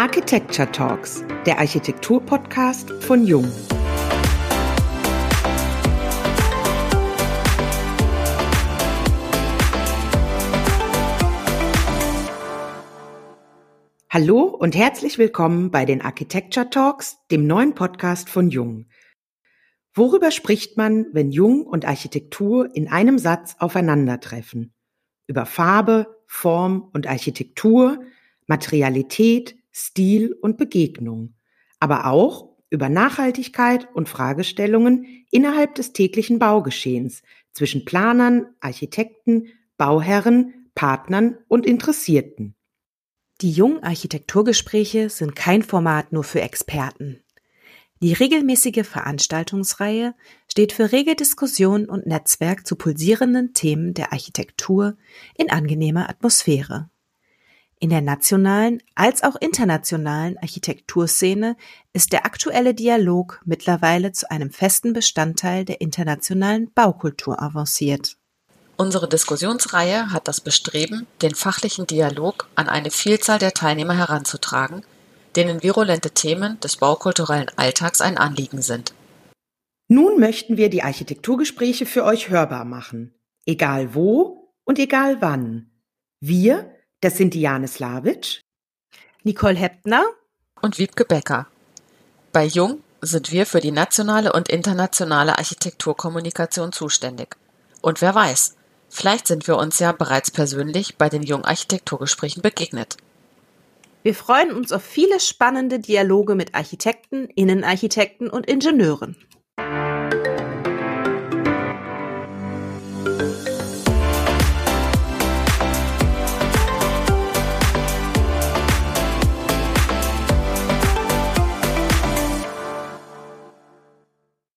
Architecture Talks, der Architektur-Podcast von Jung. Hallo und herzlich willkommen bei den Architecture Talks, dem neuen Podcast von Jung. Worüber spricht man, wenn Jung und Architektur in einem Satz aufeinandertreffen? Über Farbe, Form und Architektur, Materialität, Stil und Begegnung, aber auch über Nachhaltigkeit und Fragestellungen innerhalb des täglichen Baugeschehens zwischen Planern, Architekten, Bauherren, Partnern und Interessierten. Die jungen Architekturgespräche sind kein Format nur für Experten. Die regelmäßige Veranstaltungsreihe steht für rege Diskussion und Netzwerk zu pulsierenden Themen der Architektur in angenehmer Atmosphäre. In der nationalen als auch internationalen Architekturszene ist der aktuelle Dialog mittlerweile zu einem festen Bestandteil der internationalen Baukultur avanciert. Unsere Diskussionsreihe hat das Bestreben, den fachlichen Dialog an eine Vielzahl der Teilnehmer heranzutragen, denen virulente Themen des baukulturellen Alltags ein Anliegen sind. Nun möchten wir die Architekturgespräche für euch hörbar machen. Egal wo und egal wann. Wir, das sind Diane Slavic, Nicole Heppner und Wiebke Becker. Bei Jung sind wir für die nationale und internationale Architekturkommunikation zuständig. Und wer weiß, Vielleicht sind wir uns ja bereits persönlich bei den Jung-Architekturgesprächen begegnet. Wir freuen uns auf viele spannende Dialoge mit Architekten, Innenarchitekten und Ingenieuren.